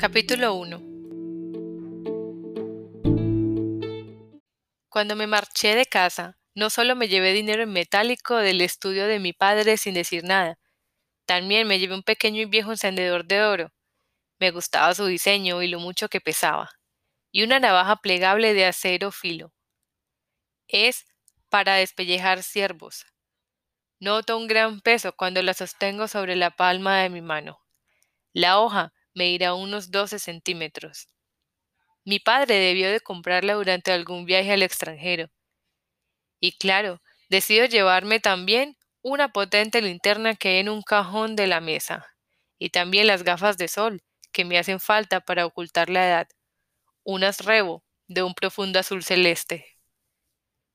Capítulo 1 Cuando me marché de casa, no solo me llevé dinero en metálico del estudio de mi padre sin decir nada, también me llevé un pequeño y viejo encendedor de oro. Me gustaba su diseño y lo mucho que pesaba, y una navaja plegable de acero filo. Es para despellejar ciervos. Noto un gran peso cuando la sostengo sobre la palma de mi mano. La hoja me irá unos 12 centímetros. Mi padre debió de comprarla durante algún viaje al extranjero. Y claro, decido llevarme también una potente linterna que hay en un cajón de la mesa, y también las gafas de sol, que me hacen falta para ocultar la edad, unas rebo de un profundo azul celeste.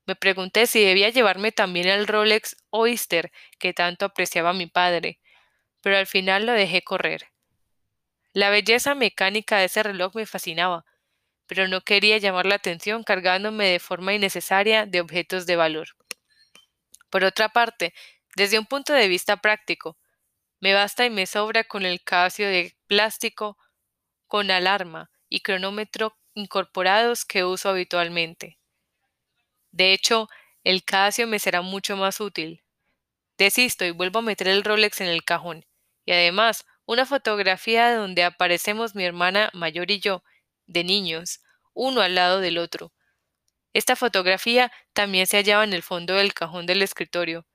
Me pregunté si debía llevarme también el Rolex Oyster que tanto apreciaba mi padre, pero al final lo dejé correr. La belleza mecánica de ese reloj me fascinaba, pero no quería llamar la atención cargándome de forma innecesaria de objetos de valor. Por otra parte, desde un punto de vista práctico, me basta y me sobra con el Casio de plástico con alarma y cronómetro incorporados que uso habitualmente. De hecho, el Casio me será mucho más útil. Desisto y vuelvo a meter el Rolex en el cajón. Y además, una fotografía donde aparecemos mi hermana mayor y yo, de niños, uno al lado del otro. Esta fotografía también se hallaba en el fondo del cajón del escritorio.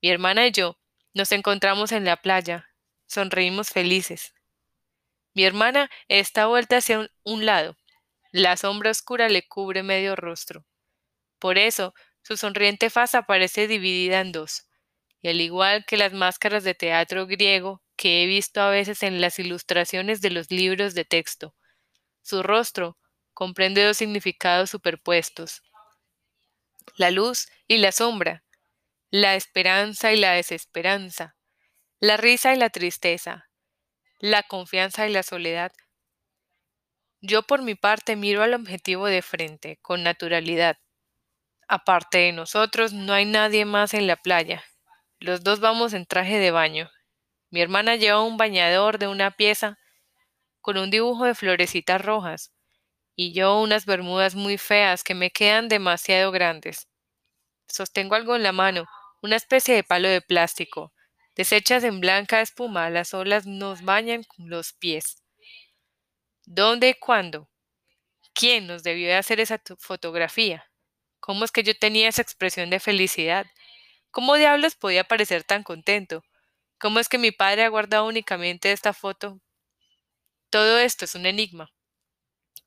Mi hermana y yo nos encontramos en la playa. Sonreímos felices. Mi hermana está vuelta hacia un, lado. La sombra oscura le cubre medio rostro. Por eso, su sonriente faz aparece dividida en dos, y al igual que las máscaras de teatro griego que he visto a veces en las ilustraciones de los libros de texto, su rostro comprende dos significados superpuestos, la luz y la sombra, la esperanza y la desesperanza, la risa y la tristeza, la confianza y la soledad. Yo por mi parte miro al objetivo de frente, con naturalidad, Aparte de nosotros, no hay nadie más en la playa. Los dos vamos en traje de baño. Mi hermana lleva un bañador de una pieza con un dibujo de florecitas rojas, y yo unas bermudas muy feas que me quedan demasiado grandes. Sostengo algo en la mano, una especie de palo de plástico. Deshechas en blanca espuma, las olas nos bañan con los pies. ¿Dónde y cuándo? ¿Quién nos debió de hacer esa fotografía? ¿Cómo es que yo tenía esa expresión de felicidad? ¿Cómo diablos podía parecer tan contento? ¿Cómo es que mi padre ha guardado únicamente esta foto? Todo esto es un enigma.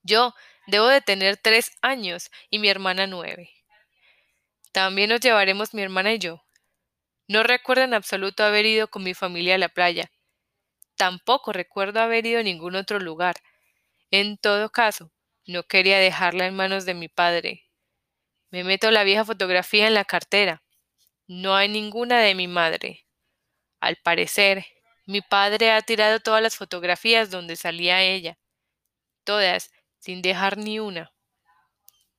Yo debo de tener tres años y mi hermana nueve. También nos llevaremos mi hermana y yo. No recuerdo en absoluto haber ido con mi familia a la playa. Tampoco recuerdo haber ido a ningún otro lugar. En todo caso, no quería dejarla en manos de mi padre, me meto la vieja fotografía en la cartera. No hay ninguna de mi madre. Al parecer, mi padre ha tirado todas las fotografías donde salía ella. Todas, sin dejar ni una.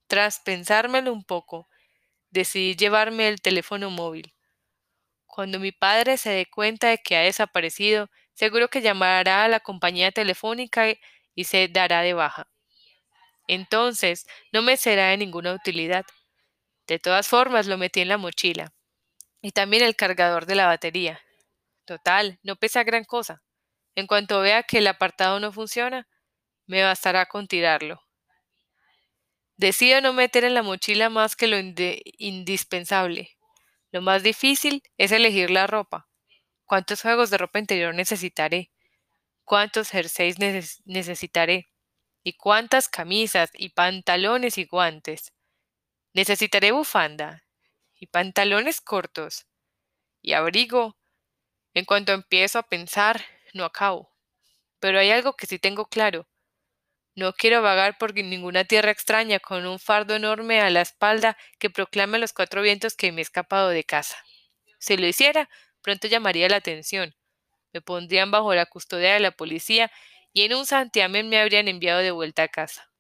Tras pensármelo un poco, decidí llevarme el teléfono móvil. Cuando mi padre se dé cuenta de que ha desaparecido, seguro que llamará a la compañía telefónica y se dará de baja. Entonces, no me será de ninguna utilidad. De todas formas, lo metí en la mochila. Y también el cargador de la batería. Total, no pesa gran cosa. En cuanto vea que el apartado no funciona, me bastará con tirarlo. Decido no meter en la mochila más que lo indispensable. Lo más difícil es elegir la ropa. ¿Cuántos juegos de ropa interior necesitaré? ¿Cuántos jerseys necesitaré? ¿Y cuántas camisas y pantalones y guantes? Necesitaré bufanda y pantalones cortos y abrigo. En cuanto empiezo a pensar, no acabo. Pero hay algo que sí tengo claro. No quiero vagar por ninguna tierra extraña con un fardo enorme a la espalda que proclame a los cuatro vientos que me he escapado de casa. Si lo hiciera, pronto llamaría la atención. Me pondrían bajo la custodia de la policía y en un santiamén me habrían enviado de vuelta a casa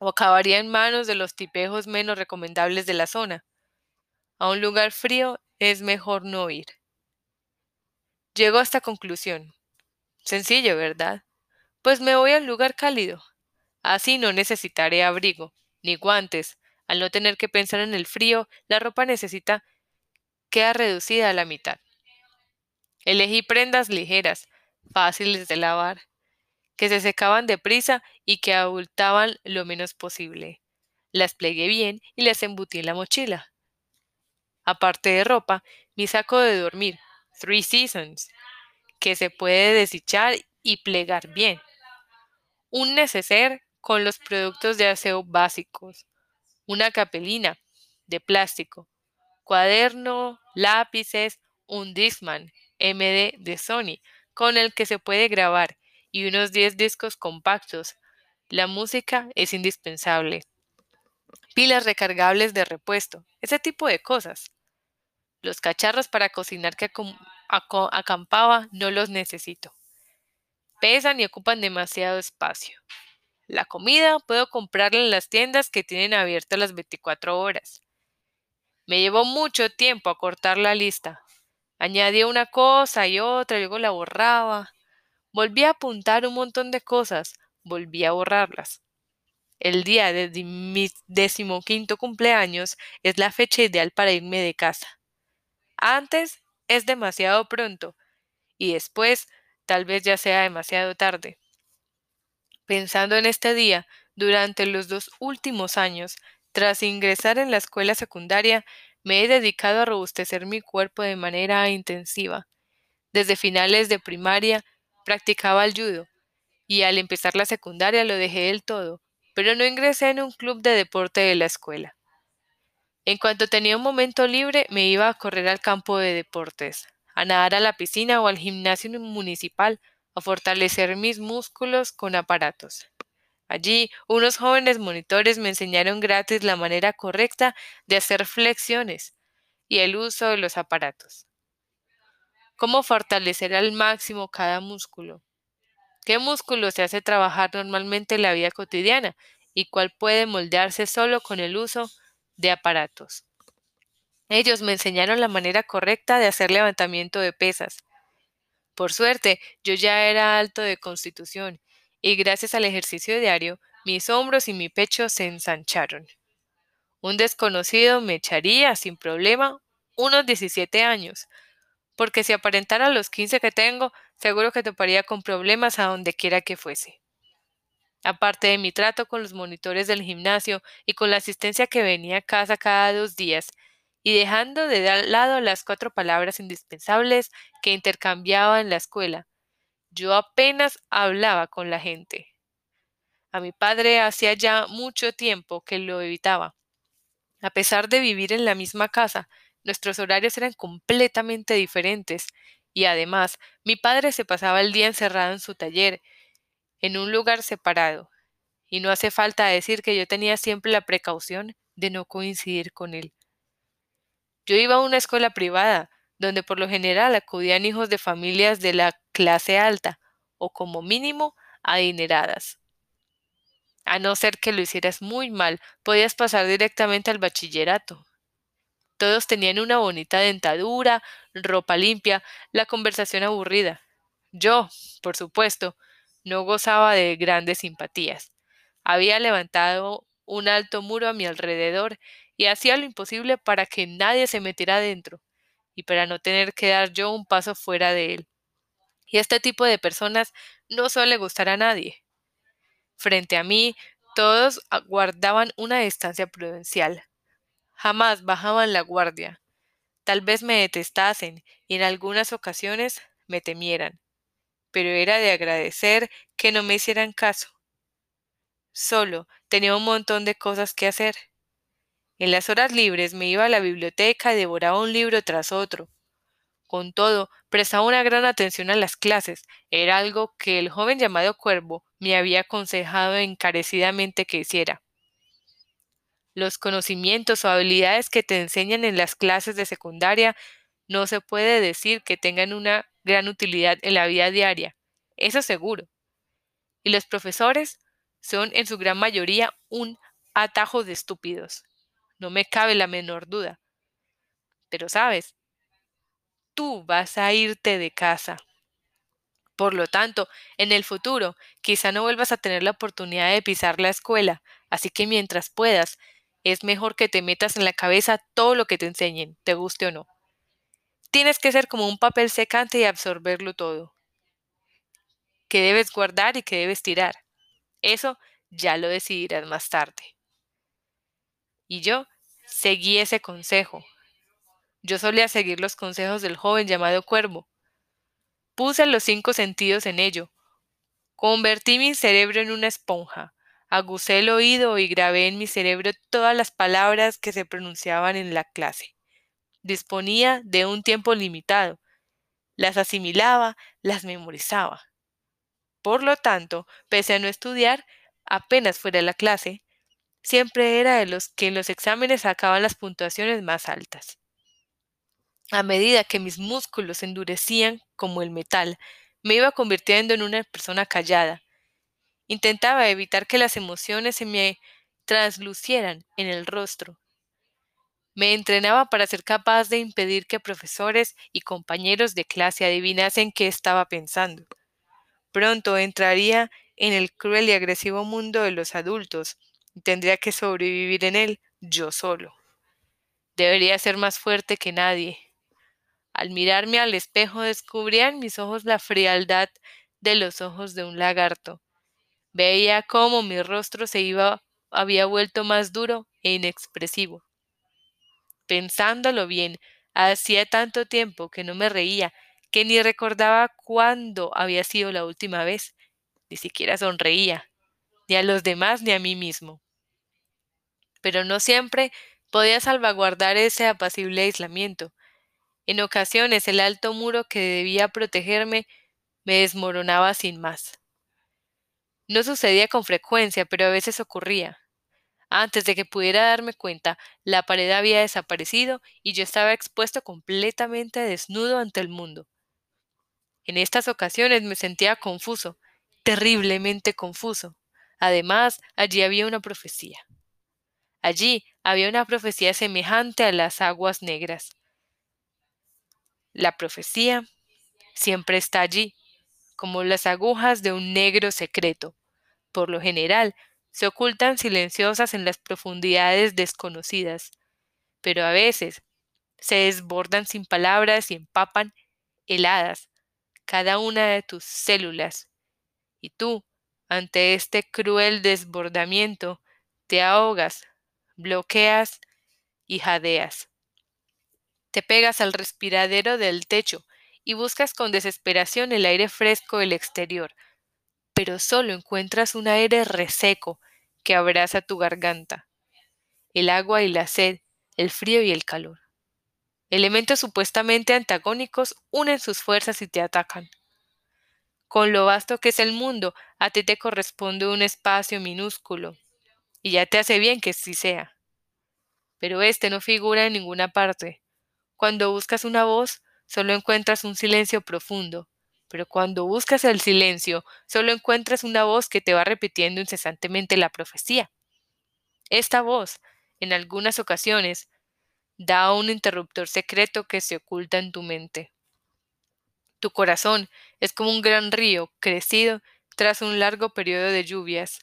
o acabaría en manos de los tipejos menos recomendables de la zona. A un lugar frío es mejor no ir. Llego a esta conclusión. Sencillo, ¿verdad? Pues me voy al lugar cálido. Así no necesitaré abrigo, ni guantes. Al no tener que pensar en el frío, la ropa necesita queda reducida a la mitad. Elegí prendas ligeras, fáciles de lavar, que se secaban deprisa y que abultaban lo menos posible. Las plegué bien y las embutí en la mochila. Aparte de ropa, mi saco de dormir, Three Seasons, que se puede desechar y plegar bien. Un neceser con los productos de aseo básicos. Una capelina de plástico. Cuaderno, lápices, un Discman MD de Sony con el que se puede grabar y unos 10 discos compactos. La música es indispensable. Pilas recargables de repuesto, ese tipo de cosas. Los cacharros para cocinar que acampaba no los necesito. Pesan y ocupan demasiado espacio. La comida puedo comprarla en las tiendas que tienen abiertas las 24 horas. Me llevó mucho tiempo acortar la lista. Añadía una cosa y otra, luego la borraba. Volví a apuntar un montón de cosas, volví a borrarlas. El día de mi decimoquinto cumpleaños es la fecha ideal para irme de casa. Antes es demasiado pronto y después tal vez ya sea demasiado tarde. Pensando en este día, durante los dos últimos años, tras ingresar en la escuela secundaria, me he dedicado a robustecer mi cuerpo de manera intensiva. Desde finales de primaria practicaba el judo y al empezar la secundaria lo dejé del todo, pero no ingresé en un club de deporte de la escuela. En cuanto tenía un momento libre, me iba a correr al campo de deportes, a nadar a la piscina o al gimnasio municipal, a fortalecer mis músculos con aparatos. Allí, unos jóvenes monitores me enseñaron gratis la manera correcta de hacer flexiones y el uso de los aparatos. Cómo fortalecer al máximo cada músculo. ¿Qué músculo se hace trabajar normalmente en la vida cotidiana y cuál puede moldearse solo con el uso de aparatos. Ellos me enseñaron la manera correcta de hacer levantamiento de pesas. Por suerte, yo ya era alto de constitución, y gracias al ejercicio diario, mis hombros y mi pecho se ensancharon. Un desconocido me echaría sin problema unos 17 años, porque si aparentara los 15 que tengo, seguro que toparía con problemas a donde quiera que fuese. Aparte de mi trato con los monitores del gimnasio y con la asistencia que venía a casa cada dos días, y dejando de lado las cuatro palabras indispensables que intercambiaba en la escuela, yo apenas hablaba con la gente. A mi padre hacía ya mucho tiempo que lo evitaba. A pesar de vivir en la misma casa, nuestros horarios eran completamente diferentes, y además mi padre se pasaba el día encerrado en su taller, en un lugar separado, y no hace falta decir que yo tenía siempre la precaución de no coincidir con él. Yo iba a una escuela privada, donde por lo general acudían hijos de familias de la clase alta, o como mínimo adineradas. A no ser que lo hicieras muy mal, podías pasar directamente al bachillerato. Todos tenían una bonita dentadura, ropa limpia, la conversación aburrida. Yo, por supuesto, no gozaba de grandes simpatías. Había levantado un alto muro a mi alrededor y hacía lo imposible para que nadie se metiera dentro y para no tener que dar yo un paso fuera de él. Y este tipo de personas no suele gustar a nadie. Frente a mí, todos guardaban una distancia prudencial. Jamás bajaban la guardia. Tal vez me detestasen y en algunas ocasiones me temieran pero era de agradecer que no me hicieran caso. Solo tenía un montón de cosas que hacer. En las horas libres me iba a la biblioteca y devoraba un libro tras otro. Con todo, prestaba una gran atención a las clases. Era algo que el joven llamado Cuervo me había aconsejado encarecidamente que hiciera. Los conocimientos o habilidades que te enseñan en las clases de secundaria no se puede decir que tengan una gran utilidad en la vida diaria, eso seguro. Y los profesores son en su gran mayoría un atajo de estúpidos. No me cabe la menor duda. Pero sabes, tú vas a irte de casa. Por lo tanto, en el futuro, quizá no vuelvas a tener la oportunidad de pisar la escuela, así que mientras puedas, es mejor que te metas en la cabeza todo lo que te enseñen, te guste o no. Tienes que ser como un papel secante y absorberlo todo. Que debes guardar y que debes tirar. Eso ya lo decidirás más tarde. Y yo seguí ese consejo. Yo solía seguir los consejos del joven llamado Cuervo, Puse los cinco sentidos en ello. Convertí mi cerebro en una esponja. Aguzé el oído y grabé en mi cerebro todas las palabras que se pronunciaban en la clase. Disponía de un tiempo limitado. Las asimilaba, las memorizaba. Por lo tanto, pese a no estudiar, apenas fuera de la clase, siempre era de los que en los exámenes sacaban las puntuaciones más altas. A medida que mis músculos endurecían como el metal, me iba convirtiendo en una persona callada. Intentaba evitar que las emociones se me translucieran en el rostro. Me entrenaba para ser capaz de impedir que profesores y compañeros de clase adivinasen qué estaba pensando. Pronto entraría en el cruel y agresivo mundo de los adultos y tendría que sobrevivir en él yo solo. Debería ser más fuerte que nadie, al mirarme al espejo descubría en mis ojos la frialdad de los ojos de un lagarto. Veía cómo mi rostro se iba había vuelto más duro e inexpresivo. Pensándolo bien, hacía tanto tiempo que no me reía, que ni recordaba cuándo había sido la última vez, ni siquiera sonreía, ni a los demás ni a mí mismo. Pero no siempre podía salvaguardar ese apacible aislamiento. En ocasiones el alto muro que debía protegerme me desmoronaba sin más. No sucedía con frecuencia, pero a veces ocurría. Antes de que pudiera darme cuenta, la pared había desaparecido y yo estaba expuesto completamente desnudo ante el mundo. En estas ocasiones me sentía confuso, terriblemente confuso. Además, allí había una profecía. Allí había una profecía semejante a las aguas negras. La profecía siempre está allí, como las agujas de un negro secreto. Por lo general, se ocultan silenciosas en las profundidades desconocidas, pero a veces se desbordan sin palabras y empapan heladas cada una de tus células. Y tú, ante este cruel desbordamiento, te ahogas, bloqueas y jadeas. Te pegas al respiradero del techo y buscas con desesperación el aire fresco del exterior, pero solo encuentras un aire reseco que abraza tu garganta. El agua y la sed, el frío y el calor. Elementos supuestamente antagónicos unen sus fuerzas y te atacan. Con lo vasto que es el mundo, a ti te corresponde un espacio minúsculo, y ya te hace bien que sí sea. Pero este no figura en ninguna parte, cuando buscas una voz, solo encuentras un silencio profundo, pero cuando buscas el silencio, solo encuentras una voz que te va repitiendo incesantemente la profecía. Esta voz, en algunas ocasiones, da un interruptor secreto que se oculta en tu mente. Tu corazón es como un gran río crecido tras un largo periodo de lluvias.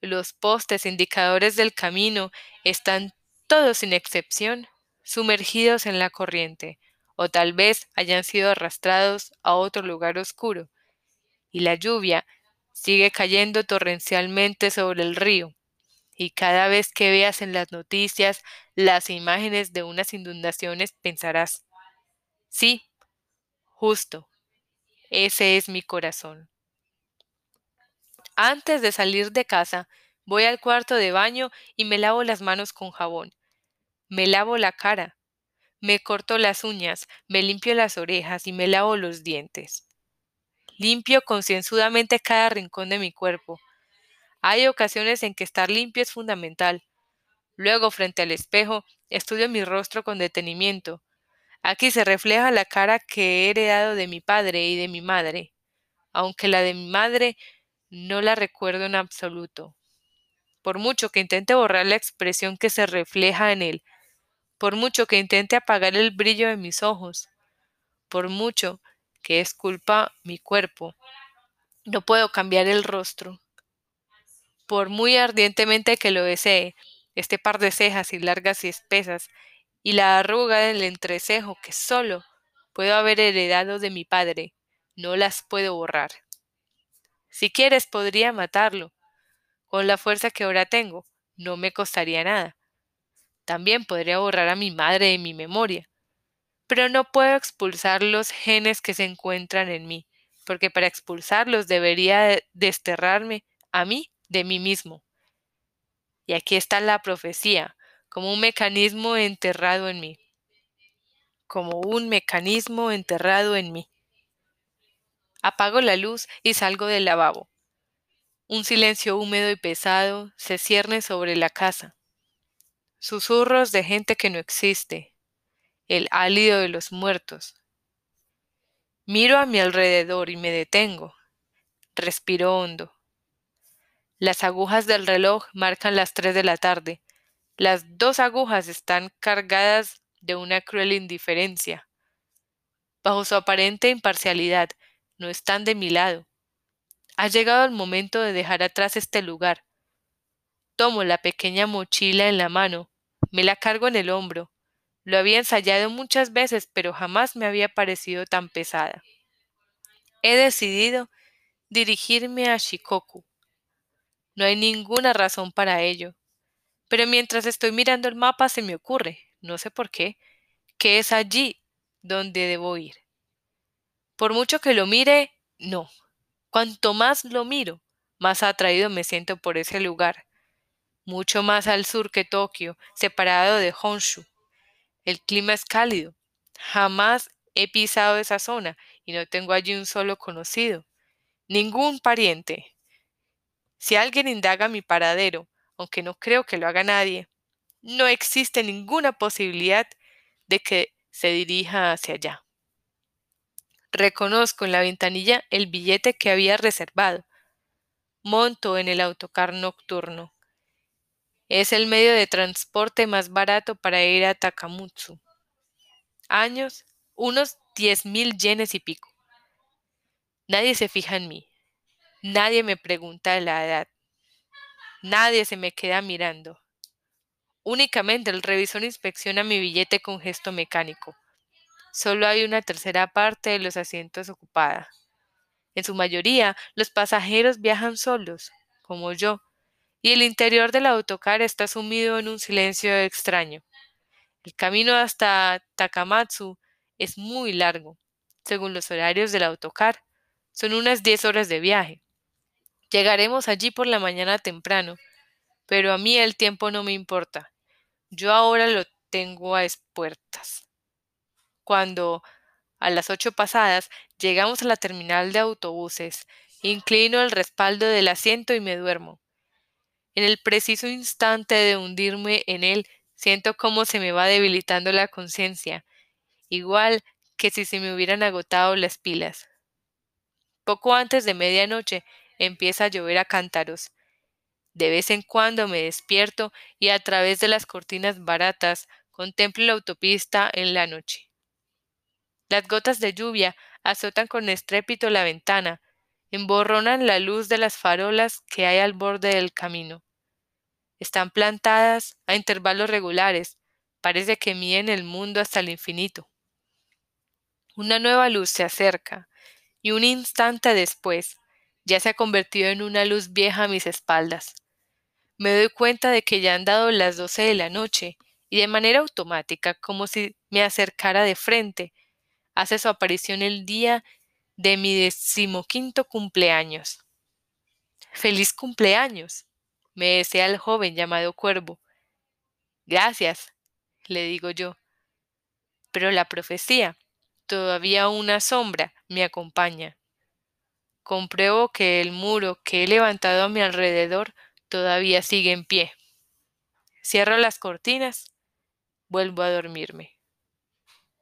Los postes indicadores del camino están todos sin excepción sumergidos en la corriente, o tal vez hayan sido arrastrados a otro lugar oscuro, y la lluvia sigue cayendo torrencialmente sobre el río, y cada vez que veas en las noticias las imágenes de unas inundaciones pensarás, sí, justo, ese es mi corazón. Antes de salir de casa, voy al cuarto de baño y me lavo las manos con jabón me lavo la cara, me corto las uñas, me limpio las orejas y me lavo los dientes. Limpio concienzudamente cada rincón de mi cuerpo. Hay ocasiones en que estar limpio es fundamental. Luego, frente al espejo, estudio mi rostro con detenimiento. Aquí se refleja la cara que he heredado de mi padre y de mi madre, aunque la de mi madre no la recuerdo en absoluto. Por mucho que intente borrar la expresión que se refleja en él, por mucho que intente apagar el brillo de mis ojos, por mucho que esculpa mi cuerpo. No puedo cambiar el rostro. Por muy ardientemente que lo desee, este par de cejas y largas y espesas, y la arruga del entrecejo que solo puedo haber heredado de mi padre, no las puedo borrar. Si quieres podría matarlo. Con la fuerza que ahora tengo, no me costaría nada. También podría borrar a mi madre de mi memoria. Pero no puedo expulsar los genes que se encuentran en mí, porque para expulsarlos debería desterrarme a mí de mí mismo. Y aquí está la profecía, como un mecanismo enterrado en mí. Como un mecanismo enterrado en mí. Apago la luz y salgo del lavabo. Un silencio húmedo y pesado se cierne sobre la casa. Susurros de gente que no existe. El álido de los muertos. Miro a mi alrededor y me detengo. Respiro hondo. Las agujas del reloj marcan las tres de la tarde. Las dos agujas están cargadas de una cruel indiferencia. Bajo su aparente imparcialidad, no están de mi lado. Ha llegado el momento de dejar atrás este lugar. Tomo la pequeña mochila en la mano, me la cargo en el hombro. Lo había ensayado muchas veces, pero jamás me había parecido tan pesada. He decidido dirigirme a Shikoku. No hay ninguna razón para ello. Pero mientras estoy mirando el mapa se me ocurre, no sé por qué, que es allí donde debo ir. Por mucho que lo mire, no. Cuanto más lo miro, más atraído me siento por ese lugar. Mucho más al sur que Tokio, separado de Honshu. El clima es cálido. Jamás he pisado esa zona y no tengo allí un solo conocido. Ningún pariente. Si alguien indaga mi paradero, aunque no creo que lo haga nadie, no existe ninguna posibilidad de que se dirija hacia allá. Reconozco en la ventanilla el billete que había reservado. Monto en el autocar nocturno. Es el medio de transporte más barato para ir a Takamutsu. Años, unos diez mil yenes y pico. Nadie se fija en mí. Nadie me pregunta la edad. Nadie se me queda mirando. Únicamente el revisor inspecciona mi billete con gesto mecánico. Solo hay una tercera parte de los asientos ocupada. En su mayoría, los pasajeros viajan solos, como yo, y el interior del autocar está sumido en un silencio extraño. El camino hasta Takamatsu es muy largo, según los horarios del autocar. Son unas diez horas de viaje. Llegaremos allí por la mañana temprano, pero a mí el tiempo no me importa. Yo ahora lo tengo a espuertas cuando, a las ocho pasadas, llegamos a la terminal de autobuses, inclino el respaldo del asiento y me duermo. En el preciso instante de hundirme en él, siento cómo se me va debilitando la conciencia, igual que si se me hubieran agotado las pilas. Poco antes de medianoche empieza a llover a cántaros. De vez en cuando me despierto y a través de las cortinas baratas contemplo la autopista en la noche. Las gotas de lluvia azotan con estrépito la ventana, emborronan la luz de las farolas que hay al borde del camino. Están plantadas a intervalos regulares, parece que miden el mundo hasta el infinito. Una nueva luz se acerca, y un instante después ya se ha convertido en una luz vieja a mis espaldas. Me doy cuenta de que ya han dado las doce de la noche, y de manera automática, como si me acercara de frente, hace su aparición el día de mi decimoquinto cumpleaños. ¡Feliz cumpleaños! me desea el joven llamado Cuervo. Gracias, le digo yo. Pero la profecía, todavía una sombra, me acompaña. Compruebo que el muro que he levantado a mi alrededor todavía sigue en pie. Cierro las cortinas, vuelvo a dormirme.